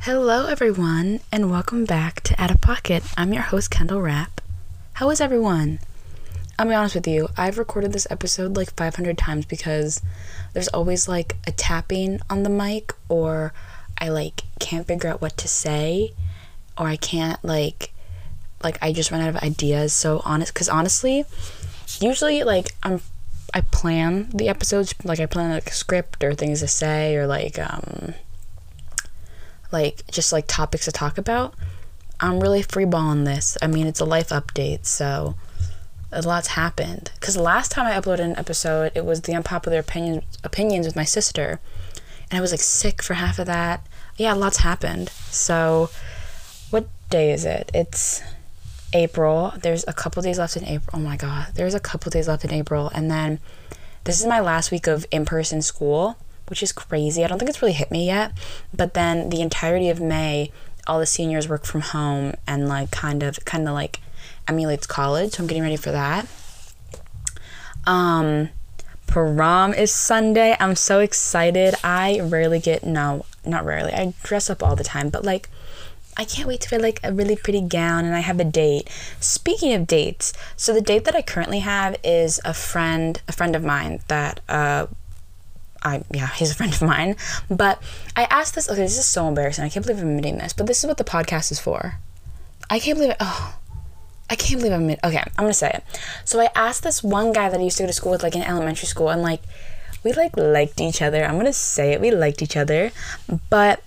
Hello, everyone, and welcome back to Out of Pocket. I'm your host, Kendall Rapp. How is everyone? I'll be honest with you, I've recorded this episode like 500 times because there's always like a tapping on the mic, or I like can't figure out what to say, or I can't like, like I just run out of ideas. So honest, because honestly, usually like I'm I plan the episodes like I plan like a script or things to say or like um like just like topics to talk about. I'm really freeballing this. I mean, it's a life update, so a lot's happened. Because the last time I uploaded an episode, it was the unpopular opinion opinions with my sister, and I was like sick for half of that. Yeah, lots happened. So, what day is it? It's April. There's a couple days left in April. Oh my god, there's a couple days left in April, and then this is my last week of in-person school, which is crazy. I don't think it's really hit me yet, but then the entirety of May, all the seniors work from home and like kind of kind of like emulates college, so I'm getting ready for that. Um prom is Sunday. I'm so excited. I rarely get no, not rarely. I dress up all the time, but like I can't wait to wear like a really pretty gown and I have a date. Speaking of dates, so the date that I currently have is a friend, a friend of mine that uh I yeah, he's a friend of mine. But I asked this okay, this is so embarrassing. I can't believe I'm admitting this, but this is what the podcast is for. I can't believe it. Oh, I can't believe I'm okay. I'm gonna say it. So I asked this one guy that I used to go to school with, like in elementary school, and like we like liked each other. I'm gonna say it. We liked each other, but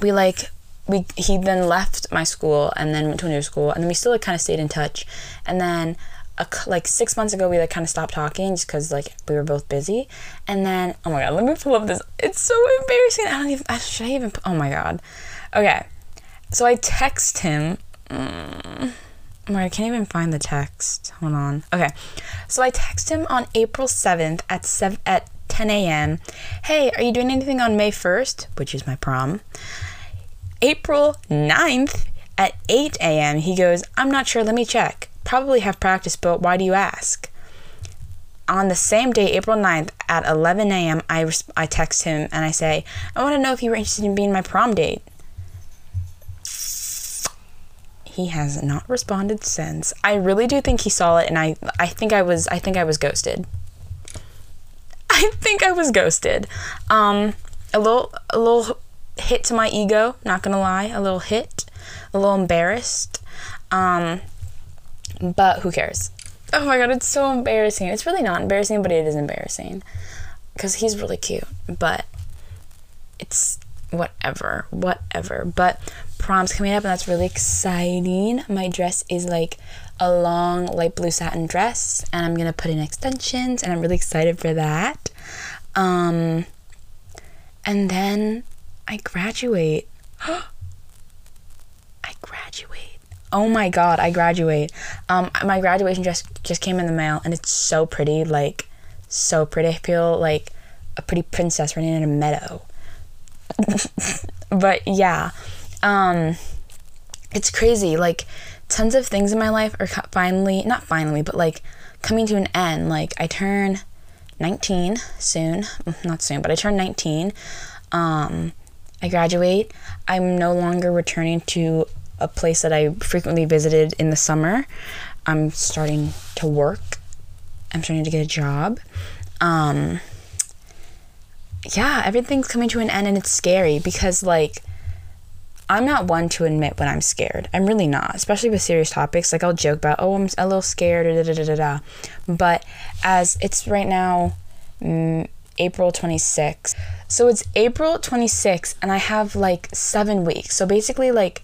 we like we he then left my school and then went to a new school and then we still like kind of stayed in touch and then a, like six months ago we like kind of stopped talking just because like we were both busy. And then oh my god let me pull up this. It's so embarrassing. I don't even I, should i even oh my god. Okay. So i text him. Mm, my, i can't even find the text. Hold on. Okay. So i text him on april 7th at 7 at 10 a.m hey are you doing anything on may 1st which is my prom. April 9th at 8 a.m., he goes, I'm not sure, let me check. Probably have practice, but why do you ask? On the same day, April 9th at 11 a.m., I, res- I text him and I say, I want to know if you were interested in being my prom date. He has not responded since. I really do think he saw it and I I think I was I think I was ghosted. I think I was ghosted. Um a little a little hit to my ego, not gonna lie, a little hit, a little embarrassed. Um, but who cares? Oh my god, it's so embarrassing. It's really not embarrassing, but it is embarrassing because he's really cute. But it's whatever, whatever. But prom's coming up, and that's really exciting. My dress is like a long light blue satin dress, and I'm gonna put in extensions, and I'm really excited for that. Um, and then I graduate. I graduate. Oh my god, I graduate. Um, my graduation dress just came in the mail, and it's so pretty. Like, so pretty. I feel like a pretty princess running in a meadow. but yeah, um, it's crazy. Like, tons of things in my life are finally, not finally, but like coming to an end. Like, I turn 19 soon. Not soon, but I turn 19. Um, I graduate, I'm no longer returning to a place that I frequently visited in the summer. I'm starting to work. I'm starting to get a job. Um, yeah, everything's coming to an end and it's scary because, like, I'm not one to admit when I'm scared. I'm really not, especially with serious topics. Like, I'll joke about, oh, I'm a little scared, da da da da da. But as it's right now, mm, April 26th. So it's April 26th and I have like 7 weeks. So basically like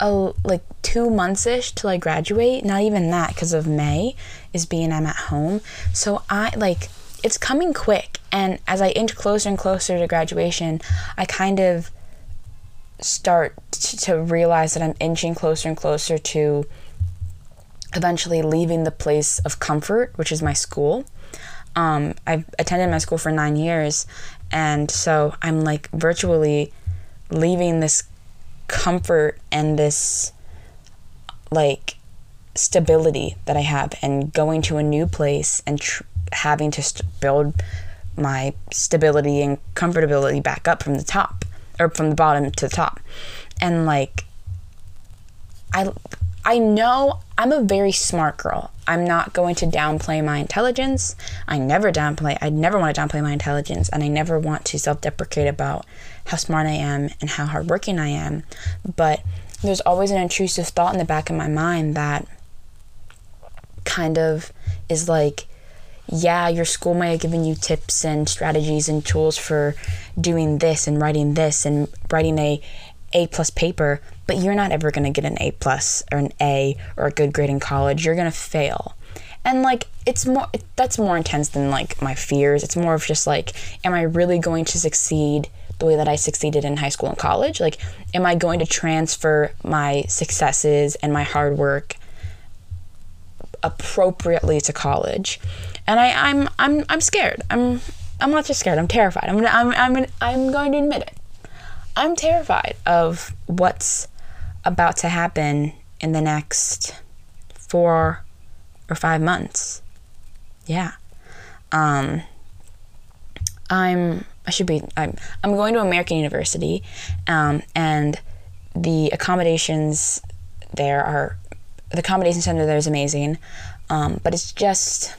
a like 2 months ish till I graduate. Not even that cuz of May is being I'm at home. So I like it's coming quick and as I inch closer and closer to graduation, I kind of start t- to realize that I'm inching closer and closer to eventually leaving the place of comfort, which is my school um, I've attended my school for nine years, and so I'm like virtually leaving this comfort and this like stability that I have and going to a new place and tr- having to st- build my stability and comfortability back up from the top. or from the bottom to the top. And like I I know I'm a very smart girl. I'm not going to downplay my intelligence. I never downplay I never want to downplay my intelligence and I never want to self-deprecate about how smart I am and how hardworking I am. But there's always an intrusive thought in the back of my mind that kind of is like yeah, your school might have given you tips and strategies and tools for doing this and writing this and writing a A plus paper, but you're not ever going to get an A plus or an A or a good grade in college. You're going to fail. And like it's more that's more intense than like my fears. It's more of just like am I really going to succeed the way that I succeeded in high school and college? Like am I going to transfer my successes and my hard work appropriately to college? and I, I'm I'm I'm scared. I'm I'm not just scared. I'm terrified. I'm I'm I'm I'm going to admit it. I'm terrified of what's about to happen in the next four or five months. Yeah. Um. I'm I should be I'm I'm going to American University, um, and the accommodations there are the accommodation center there is amazing, um, but it's just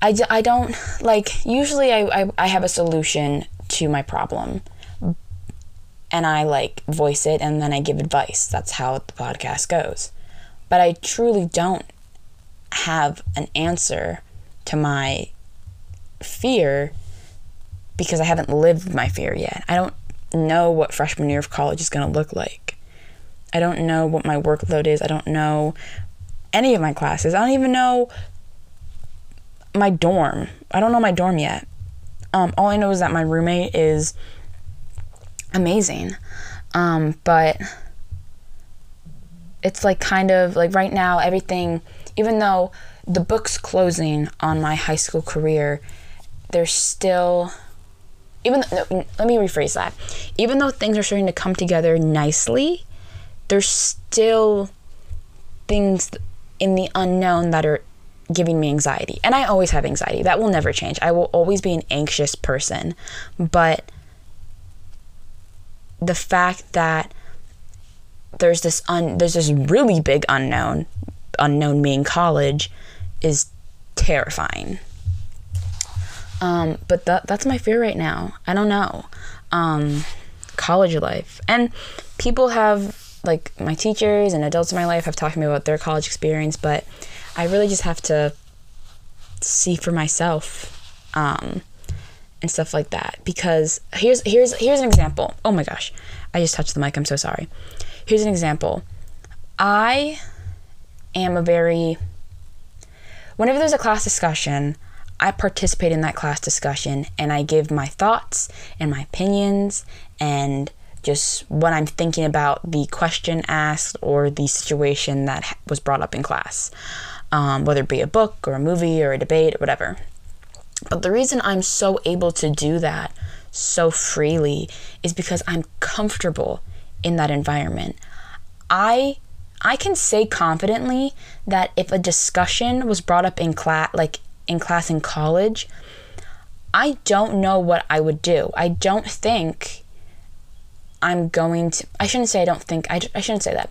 I, I don't like usually I, I, I have a solution to my problem and I like voice it and then I give advice. That's how the podcast goes. But I truly don't have an answer to my fear because I haven't lived my fear yet. I don't know what freshman year of college is going to look like. I don't know what my workload is. I don't know any of my classes. I don't even know my dorm. I don't know my dorm yet. Um, all I know is that my roommate is amazing. Um, but it's like kind of like right now, everything, even though the book's closing on my high school career, there's still, even, no, let me rephrase that. Even though things are starting to come together nicely, there's still things in the unknown that are giving me anxiety. And I always have anxiety. That will never change. I will always be an anxious person. But the fact that there's this un there's this really big unknown, unknown being college is terrifying. Um, but that that's my fear right now. I don't know. Um, college life. And people have like my teachers and adults in my life have talked to me about their college experience, but I really just have to see for myself um, and stuff like that. Because here's here's here's an example. Oh my gosh, I just touched the mic. I'm so sorry. Here's an example. I am a very whenever there's a class discussion, I participate in that class discussion and I give my thoughts and my opinions and just what I'm thinking about the question asked or the situation that was brought up in class um, whether it be a book or a movie or a debate or whatever. But the reason I'm so able to do that so freely is because I'm comfortable in that environment. I I can say confidently that if a discussion was brought up in class like in class in college, I don't know what I would do. I don't think I'm going to I shouldn't say I don't think I, I shouldn't say that.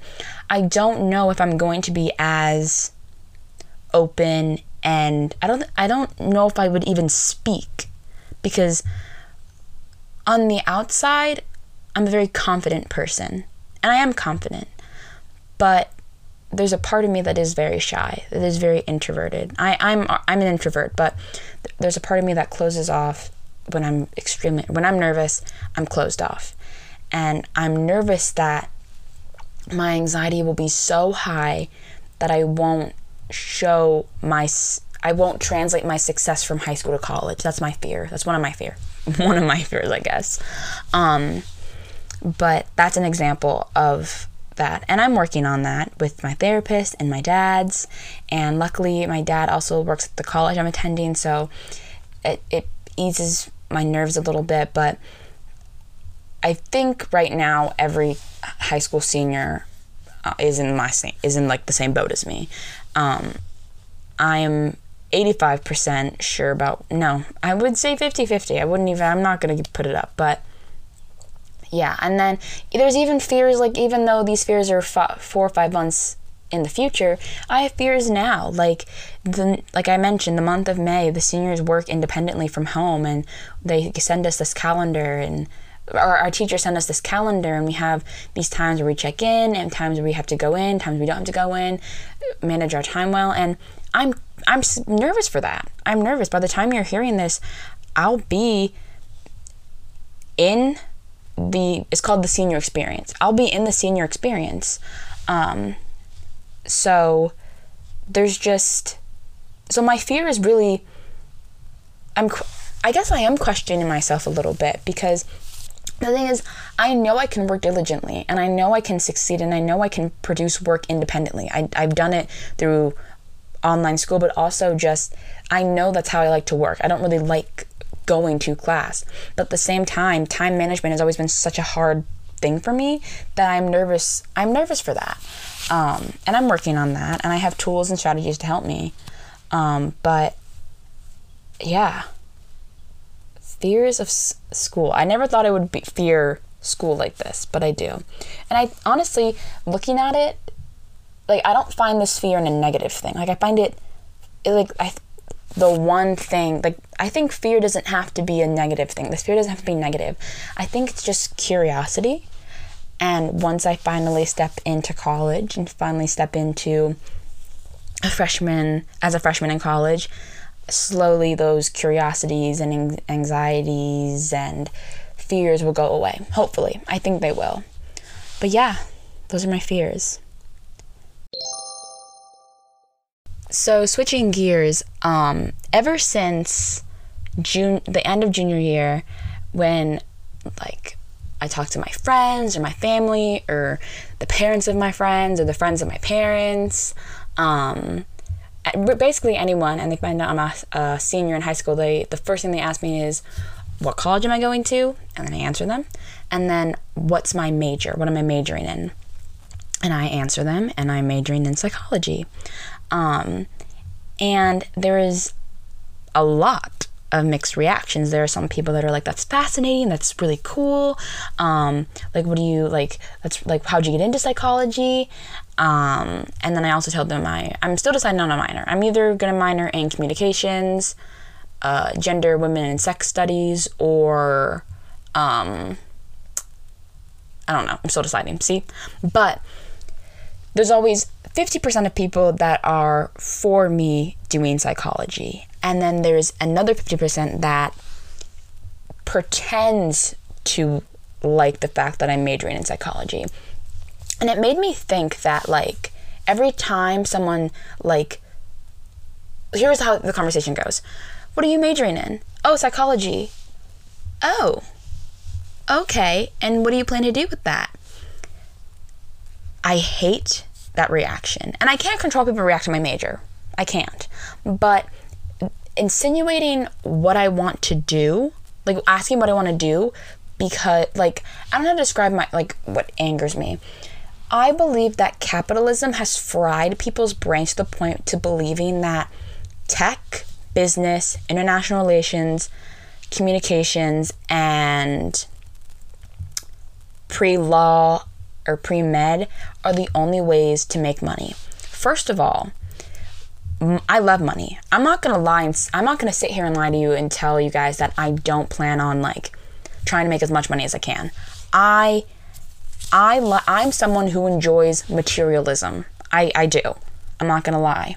I don't know if I'm going to be as open and I don't I don't know if I would even speak because on the outside I'm a very confident person and I am confident but there's a part of me that is very shy that is very introverted. I, I'm I'm an introvert but there's a part of me that closes off when I'm extremely when I'm nervous I'm closed off. And I'm nervous that my anxiety will be so high that I won't show my I won't translate my success from high school to college. That's my fear. That's one of my fear. one of my fears, I guess. Um, but that's an example of that. And I'm working on that with my therapist and my dad's. And luckily, my dad also works at the college I'm attending, so it, it eases my nerves a little bit. But I think right now, every high school senior uh, is in my is in like the same boat as me um, I'm 85% sure about no i would say 50-50 i wouldn't even i'm not gonna put it up but yeah and then there's even fears like even though these fears are f- four or five months in the future i have fears now. Like the like i mentioned the month of may the seniors work independently from home and they send us this calendar and our, our teachers send us this calendar and we have these times where we check in and times where we have to go in times we don't have to go in manage our time well. And i'm i'm nervous for that. I'm nervous. By the time you're hearing this i'll be in the it's called the senior experience. I'll be in the senior experience. Um, so there's just so my fear is really i'm i guess i am questioning myself a little bit because the thing is i know i can work diligently and i know i can succeed and i know i can produce work independently. I, i've done it through online school but also just i know that's how i like to work. I don't really like going to class. But at the same time time management has always been such a hard thing for me that i'm nervous i'm nervous for that. Um, and i'm working on that and i have tools and strategies to help me. Um, but yeah fears of s- school. I never thought I would be, fear school like this, but I do. And I honestly, looking at it, like I don't find this fear in a negative thing. Like I find it, it like I, the one thing like I think fear doesn't have to be a negative thing. This fear doesn't have to be negative. I think it's just curiosity. And once I finally step into college and finally step into a freshman as a freshman in college, slowly those curiosities and anxieties and fears will go away. Hopefully. I think they will. But yeah, those are my fears. So switching gears, um, ever since June the end of junior year, when like I talk to my friends or my family or the parents of my friends or the friends of my parents, um, basically anyone, and they find out I'm a, a, senior in high school, they the first thing they ask me is, "What college am I going to?" And then I answer them, and then what's my major? What am I majoring in? And I answer them, and I'm majoring in psychology. Um, and there is a lot of mixed reactions. There are some people that are like, "That's fascinating. That's really cool." Um, like, what do you like? That's like, how'd you get into psychology? Um, and then I also told them I I'm still deciding on a minor. I'm either gonna minor in communications, uh, gender, women, and sex studies, or um, I don't know. I'm still deciding. See, but there's always 50% of people that are for me doing psychology and then there's another 50% that pretends to like the fact that I'm majoring in psychology. And it made me think that, like, every time someone, like, here's how the conversation goes What are you majoring in? Oh, psychology. Oh, okay. And what do you plan to do with that? I hate that reaction. And I can't control people react to my major. I can't. But insinuating what I want to do, like asking what I want to do because like I don't know how to describe my like what angers me. I believe that capitalism has fried people's brains to the point to believing that tech, business, international relations, communications, and pre law or pre med are the only ways to make money. First of all, I love money. I'm not gonna lie. And, I'm not gonna sit here and lie to you and tell you guys that I don't plan on like trying to make as much money as I can. I, I, I'm someone who enjoys materialism. I, I do. I'm not gonna lie,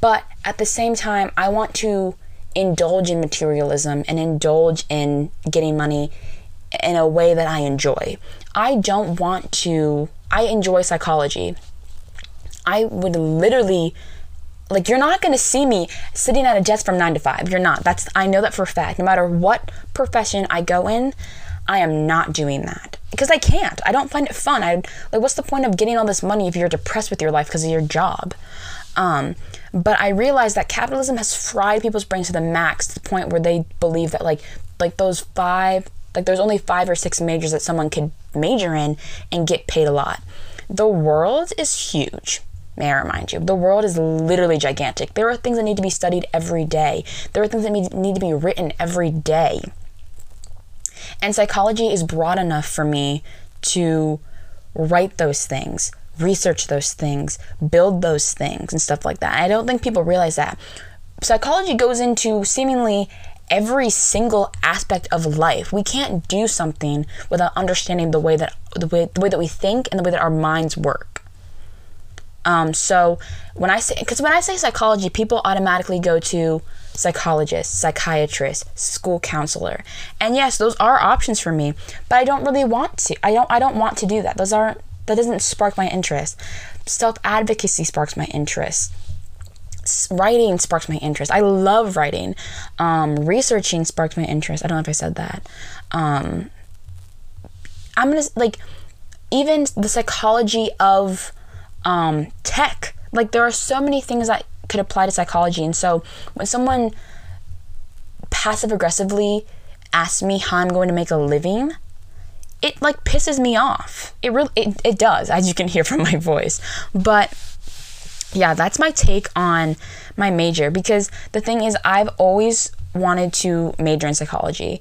but at the same time, I want to indulge in materialism and indulge in getting money in a way that I enjoy. I don't want to. I enjoy psychology. I would literally like you're not going to see me sitting at a desk from 9 to 5 you're not that's i know that for a fact no matter what profession i go in i am not doing that because i can't i don't find it fun i like what's the point of getting all this money if you're depressed with your life because of your job um, but i realize that capitalism has fried people's brains to the max to the point where they believe that like like those five like there's only five or six majors that someone could major in and get paid a lot the world is huge may I remind you. The world is literally gigantic. There are things that need to be studied every day, there are things that need to be written every day. And psychology is broad enough for me to write those things, research those things, build those things, and stuff like that. I don't think people realize that. Psychology goes into seemingly every single aspect of life. We can't do something without understanding the way that the way the way that we think and the way that our minds work. Um, so when I say because when I say psychology, people automatically go to psychologist, psychiatrist, school counselor, and yes, those are options for me. But I don't really want to. I don't. I don't want to do that. Those aren't. That doesn't spark my interest. Self advocacy sparks my interest writing sparks my interest. I love writing. Um, researching sparks my interest. I don't know if I said that. Um, I'm gonna like even the psychology of um, tech. Like there are so many things that could apply to psychology, and so when someone passive aggressively asks me how I'm going to make a living, it like pisses me off. It really it, it does, as you can hear from my voice. But yeah, that's my take on my major because the thing is, I've always wanted to major in psychology.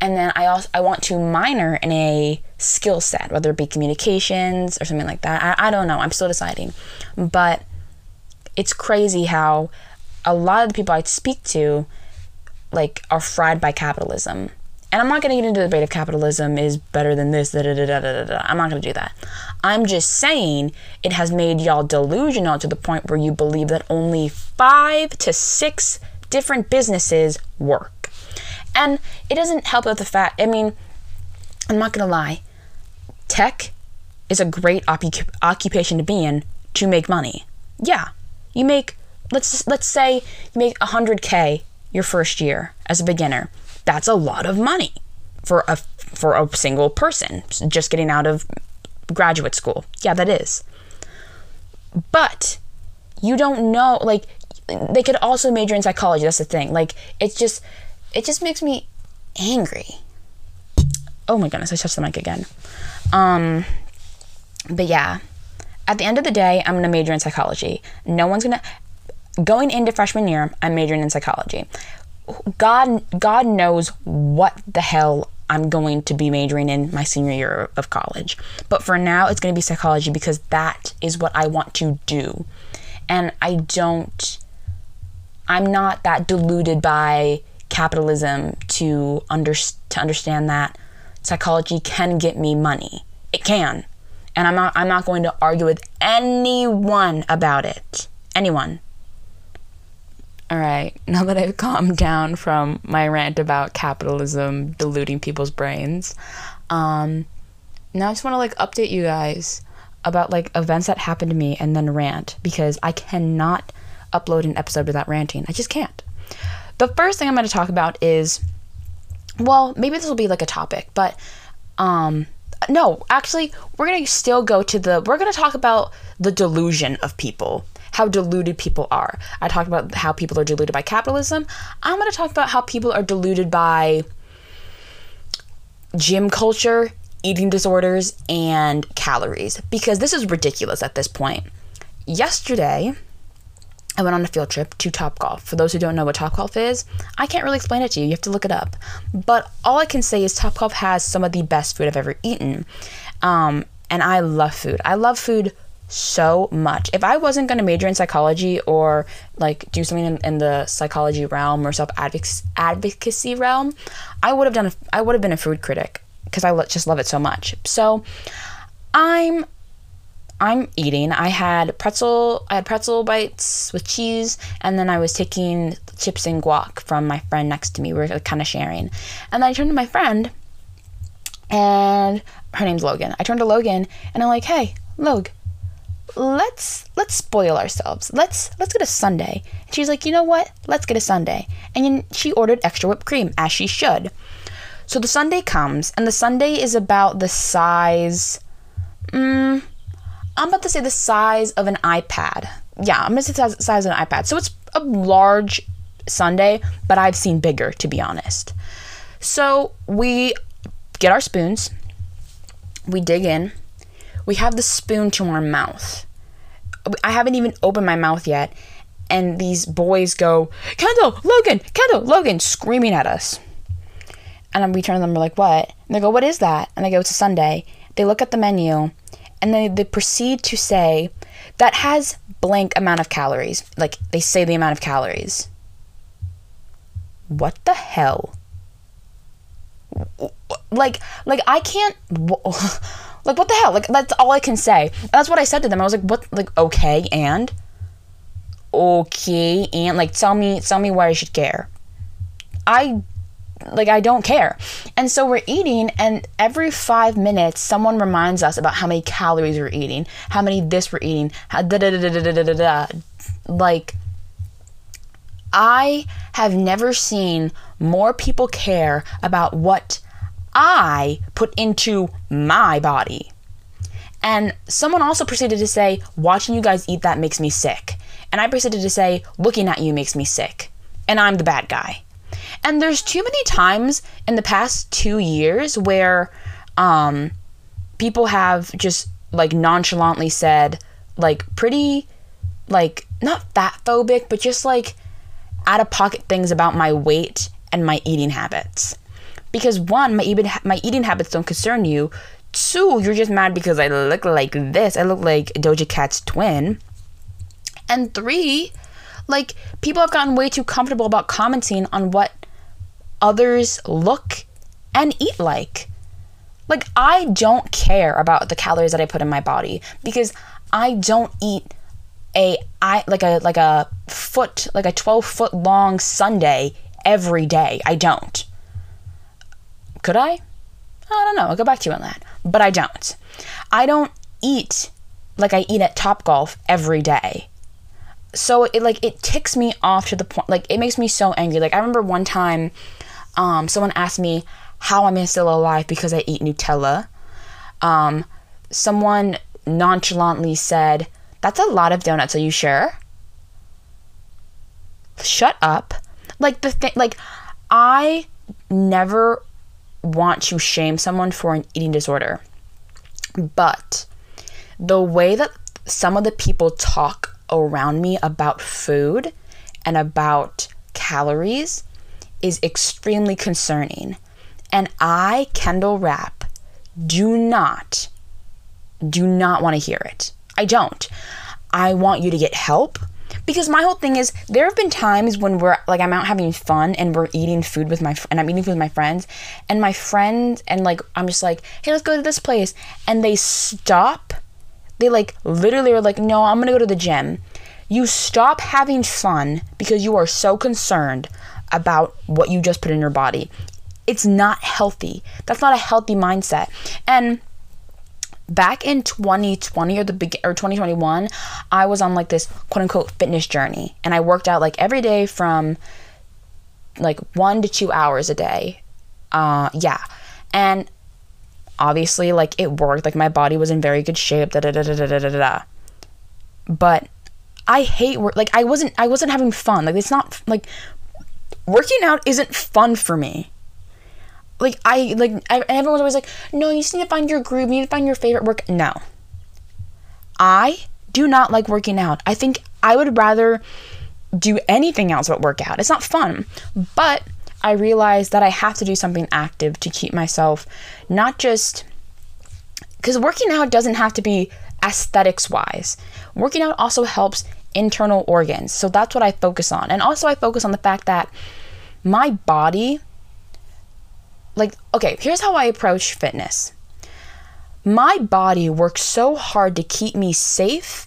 And then I also I want to minor in a skill set, whether it be communications or something like that. I, I don't know. I'm still deciding. But it's crazy how a lot of the people I speak to like are fried by capitalism and I'm not going to get into the debate of capitalism is better than this. Da, da, da, da, da, da. I'm not going to do that. I'm just saying it has made y'all delusional to the point where you believe that only five to six different businesses work. And it doesn't help with the fact, I mean, I'm not going to lie. Tech is a great op- occupation to be in to make money. Yeah. You make let's let's say you make 100k your first year as a beginner that's a lot of money for a for a single person just getting out of graduate school. Yeah, that is. But you don't know like they could also major in psychology. That's the thing. Like it's just it just makes me angry. Oh my goodness, I touched the mic again. Um but yeah, at the end of the day, I'm going to major in psychology. No one's going to going into freshman year, I'm majoring in psychology. God God knows what the hell I'm going to be majoring in my senior year of college. But for now, it's going to be psychology because that is what I want to do. And I don't, I'm not that deluded by capitalism to, under, to understand that psychology can get me money. It can. And I'm not, I'm not going to argue with anyone about it. Anyone. All right, now that I've calmed down from my rant about capitalism diluting people's brains, um, now I just want to like update you guys about like events that happened to me and then rant because I cannot upload an episode without ranting. I just can't. The first thing I'm going to talk about is well, maybe this will be like a topic, but um no, actually, we're going to still go to the we're going to talk about the delusion of people how deluded people are. I talked about how people are deluded by capitalism. I'm going to talk about how people are deluded by gym culture, eating disorders, and calories because this is ridiculous at this point. Yesterday, I went on a field trip to Topgolf. For those who don't know what Topgolf is, I can't really explain it to you. You have to look it up. But all I can say is Topgolf has some of the best food I've ever eaten. Um, and I love food. I love food so much. If I wasn't going to major in psychology or like do something in, in the psychology realm or self advocacy realm, I would have done. A, I would have been a food critic because I just love it so much. So I'm I'm eating. I had pretzel. I had pretzel bites with cheese, and then I was taking chips and guac from my friend next to me. We were kind of sharing, and then I turned to my friend, and her name's Logan. I turned to Logan, and I'm like, "Hey, Log, let's let's spoil ourselves. Let's let's get a sundae. And she's like, you know what? Let's get a sundae. And she ordered extra whipped cream, as she should. So the sundae comes, and the sundae is about the size. Mm, I'm about to say the size of an iPad. Yeah, I'm gonna say the size of an iPad. So it's a large sundae, but I've seen bigger, to be honest. So we get our spoons, we dig in, we have the spoon to our mouth. I haven't even opened my mouth yet, and these boys go, Kendall, Logan, Kendall, Logan, screaming at us. And we turn to them, we're like, what? And they go, what is that? And I go, it's a sundae. They look at the menu, and then they proceed to say, that has blank amount of calories. Like, they say the amount of calories. What the hell? Like, like I can't. Like, what the hell? Like, that's all I can say. That's what I said to them. I was like, what? Like, okay, and? Okay, and? Like, tell me, tell me why I should care. I like I don't care. And so we're eating and every 5 minutes someone reminds us about how many calories we're eating, how many this we're eating, how like I have never seen more people care about what I put into my body. And someone also proceeded to say, watching you guys eat that makes me sick. And I proceeded to say, looking at you makes me sick. And I'm the bad guy. And there's too many times in the past two years where um, people have just like nonchalantly said, like, pretty, like, not fat phobic, but just like out of pocket things about my weight and my eating habits because one, my eating my eating habits don't concern you. Two, you're just mad because I look like this. I look like Doja Cat's twin. And three, like people have gotten way too comfortable about commenting on what others look and eat like. Like I don't care about the calories that I put in my body because I don't eat a I like a like a foot like a 12 foot long sundae every day. I don't. Could I? I don't know. I'll go back to you on that. But I don't. I don't eat like I eat at Topgolf every day. So it like it ticks me off to the point like it makes me so angry. Like I remember one time um, someone asked me how I'm still alive because I eat Nutella. Um, someone nonchalantly said, "That's a lot of donuts. Are you sure?" Shut up. Like the thing like I never want to shame someone for an eating disorder. But the way that some of the people talk around me about food and about calories is extremely concerning. And I, Kendall Rapp, do not, do not want to hear it. I don't. I want you to get help because my whole thing is there have been times when we're like I'm out having fun and we're eating food with my and I'm eating food with my friends and my friends and like I'm just like hey let's go to this place and they stop they like literally are like no I'm gonna go to the gym you stop having fun because you are so concerned about what you just put in your body. It's not healthy. That's not a healthy mindset. And back in 2020 or the big or 2021 i was on like this quote unquote fitness journey. And i worked out like every day from like one to two hours a day. Uh yeah. And obviously like it worked. Like my body was in very good shape da da da da da da da but i hate work like i wasn't i wasn't having fun. Like it's not like working out isn't fun for me like I like I, everyone's always like, no, you just need to find your groove. You need to find your favorite work. No, I do not like working out. I think I would rather do anything else but work out. It's not fun, but I realize that I have to do something active to keep myself not just because working out doesn't have to be aesthetics wise. Working out also helps internal organs. So that's what I focus on. And also I focus on the fact that my body like, okay, here's how I approach fitness my body works so hard to keep me safe,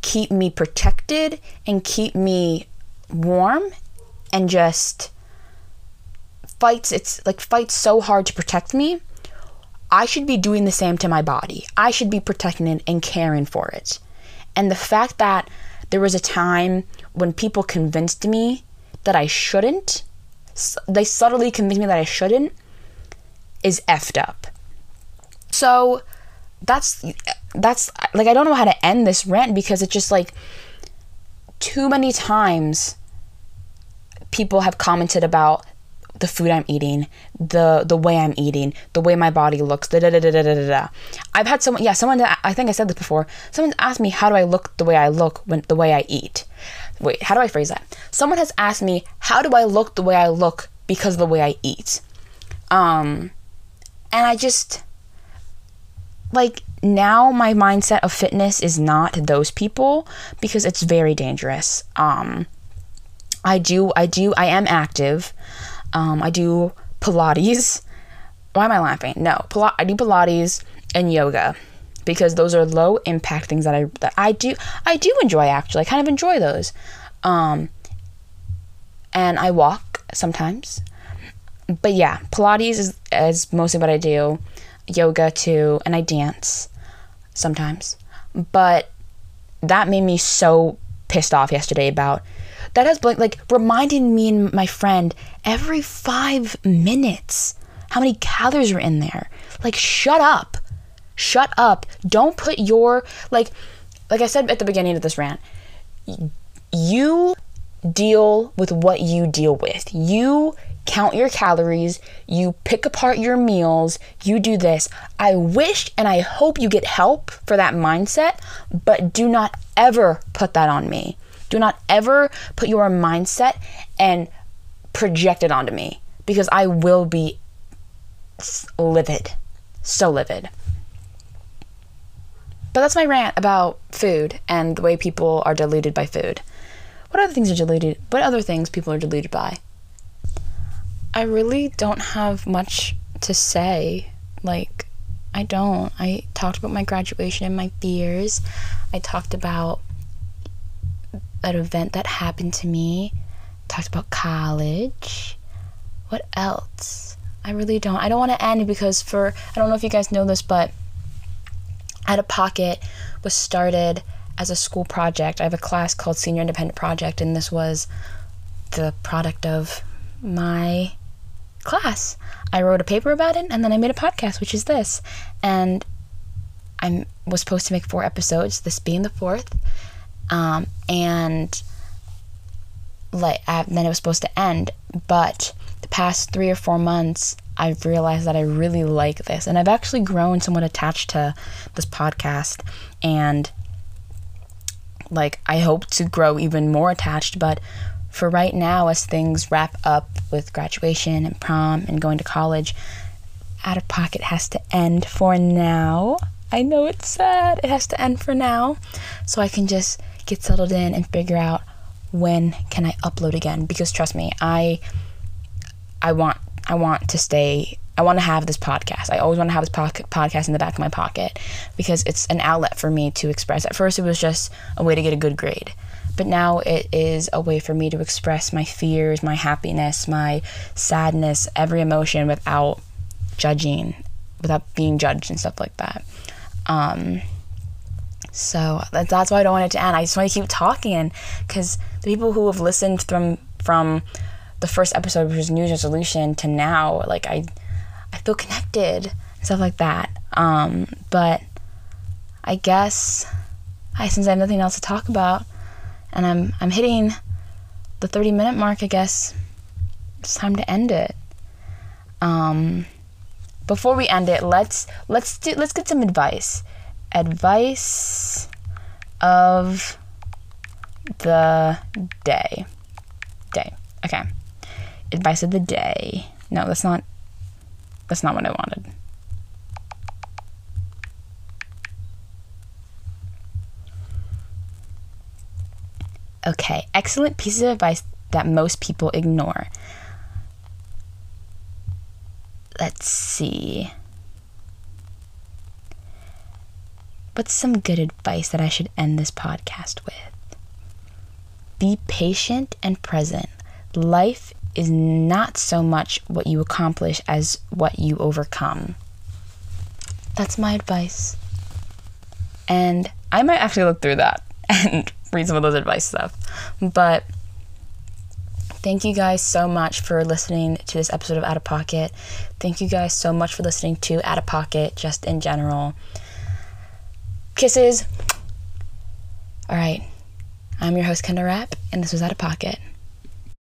keep me protected, and keep me warm and just fights it's like fights so hard to protect me i should be doing the same to my body i should be protecting it and caring for it and the fact that there was a time when people convinced me that i shouldn't they subtly convinced me that i shouldn't is effed up. So that's that's like I don't know how to end this rant because it's just like too many times people have commented about the food I'm eating, the the way I'm eating, the way my body looks. Da da da da da da da. I've had someone, yeah, someone. I think I said this before. Someone asked me how do I look the way I look when the way I eat. Wait, how do I phrase that? Someone has asked me how do I look the way I look because of the way I eat. Um, and I just like now my mindset of fitness is not those people because it's very dangerous. Um, I do, I do, I am active. Um, I do Pilates. Why am I laughing? No, Pil- I do Pilates and yoga because those are low impact things that I that I do I do enjoy actually. I kind of enjoy those. Um, and I walk sometimes. But yeah, Pilates is, is mostly what I do. Yoga too, and I dance sometimes. But that made me so pissed off yesterday about that has been like reminding me and my friend every five minutes how many calories are in there. Like, shut up. Shut up. Don't put your like like I said at the beginning of this rant. You deal with what you deal with. You count your calories, you pick apart your meals, you do this. I wish and I hope you get help for that mindset, but do not ever put that on me. Do not ever put your mindset and project it onto me because I will be livid. So livid. But that's my rant about food and the way people are deluded by food. What other things are deluded? What other things people are deluded by? I really don't have much to say. Like, I don't. I talked about my graduation and my fears. I talked about an event that happened to me, talked about college. What else? I really don't. I don't want to end because for I don't know if you guys know this, but Out of Pocket was started as a school project. I have a class called Senior Independent Project, and this was the product of my class. I wrote a paper about it, and then I made a podcast, which is this. And I was supposed to make four episodes, this being the fourth. Um, and like then it was supposed to end but the past three or four months i've realized that i really like this. And i've actually grown somewhat attached to this podcast. And like i hope to grow even more attached. But for right now as things wrap up with graduation and prom and going to college out of pocket has to end for now. I know it's sad. It has to end for now. So i can just get settled in and figure out when can I upload again because trust me, I I want I want to stay I want to have this podcast. I always want to have this po- podcast in the back of my pocket because it's an outlet for me to express. At first, it was just a way to get a good grade, but now it is a way for me to express my fears, my happiness, my sadness, every emotion without judging, without being judged and stuff like that. Um, so that's why I don't want it to end. I just want to keep talking because the people who have listened from from the first episode, which was New Resolution, to now, like I, I feel connected and stuff like that. Um, but I guess I since I have nothing else to talk about, and I'm I'm hitting the 30 minute mark. I guess it's time to end it. Um, before we end it, let's let's do let's get some advice advice of the day. Day. Okay. Advice of the day. No, that's not that's not what I wanted. Okay, excellent pieces of advice that most people ignore. Let's see. What's some good advice that I should end this podcast with? Be patient and present. Life is not so much what you accomplish as what you overcome. That's my advice. And I might actually look through that and read some of those advice stuff. But thank you guys so much for listening to this episode of Out of Pocket. Thank you guys so much for listening to Out of Pocket just in general. Kisses. All right. I'm your host, Kendall Rapp, and this was Out of Pocket.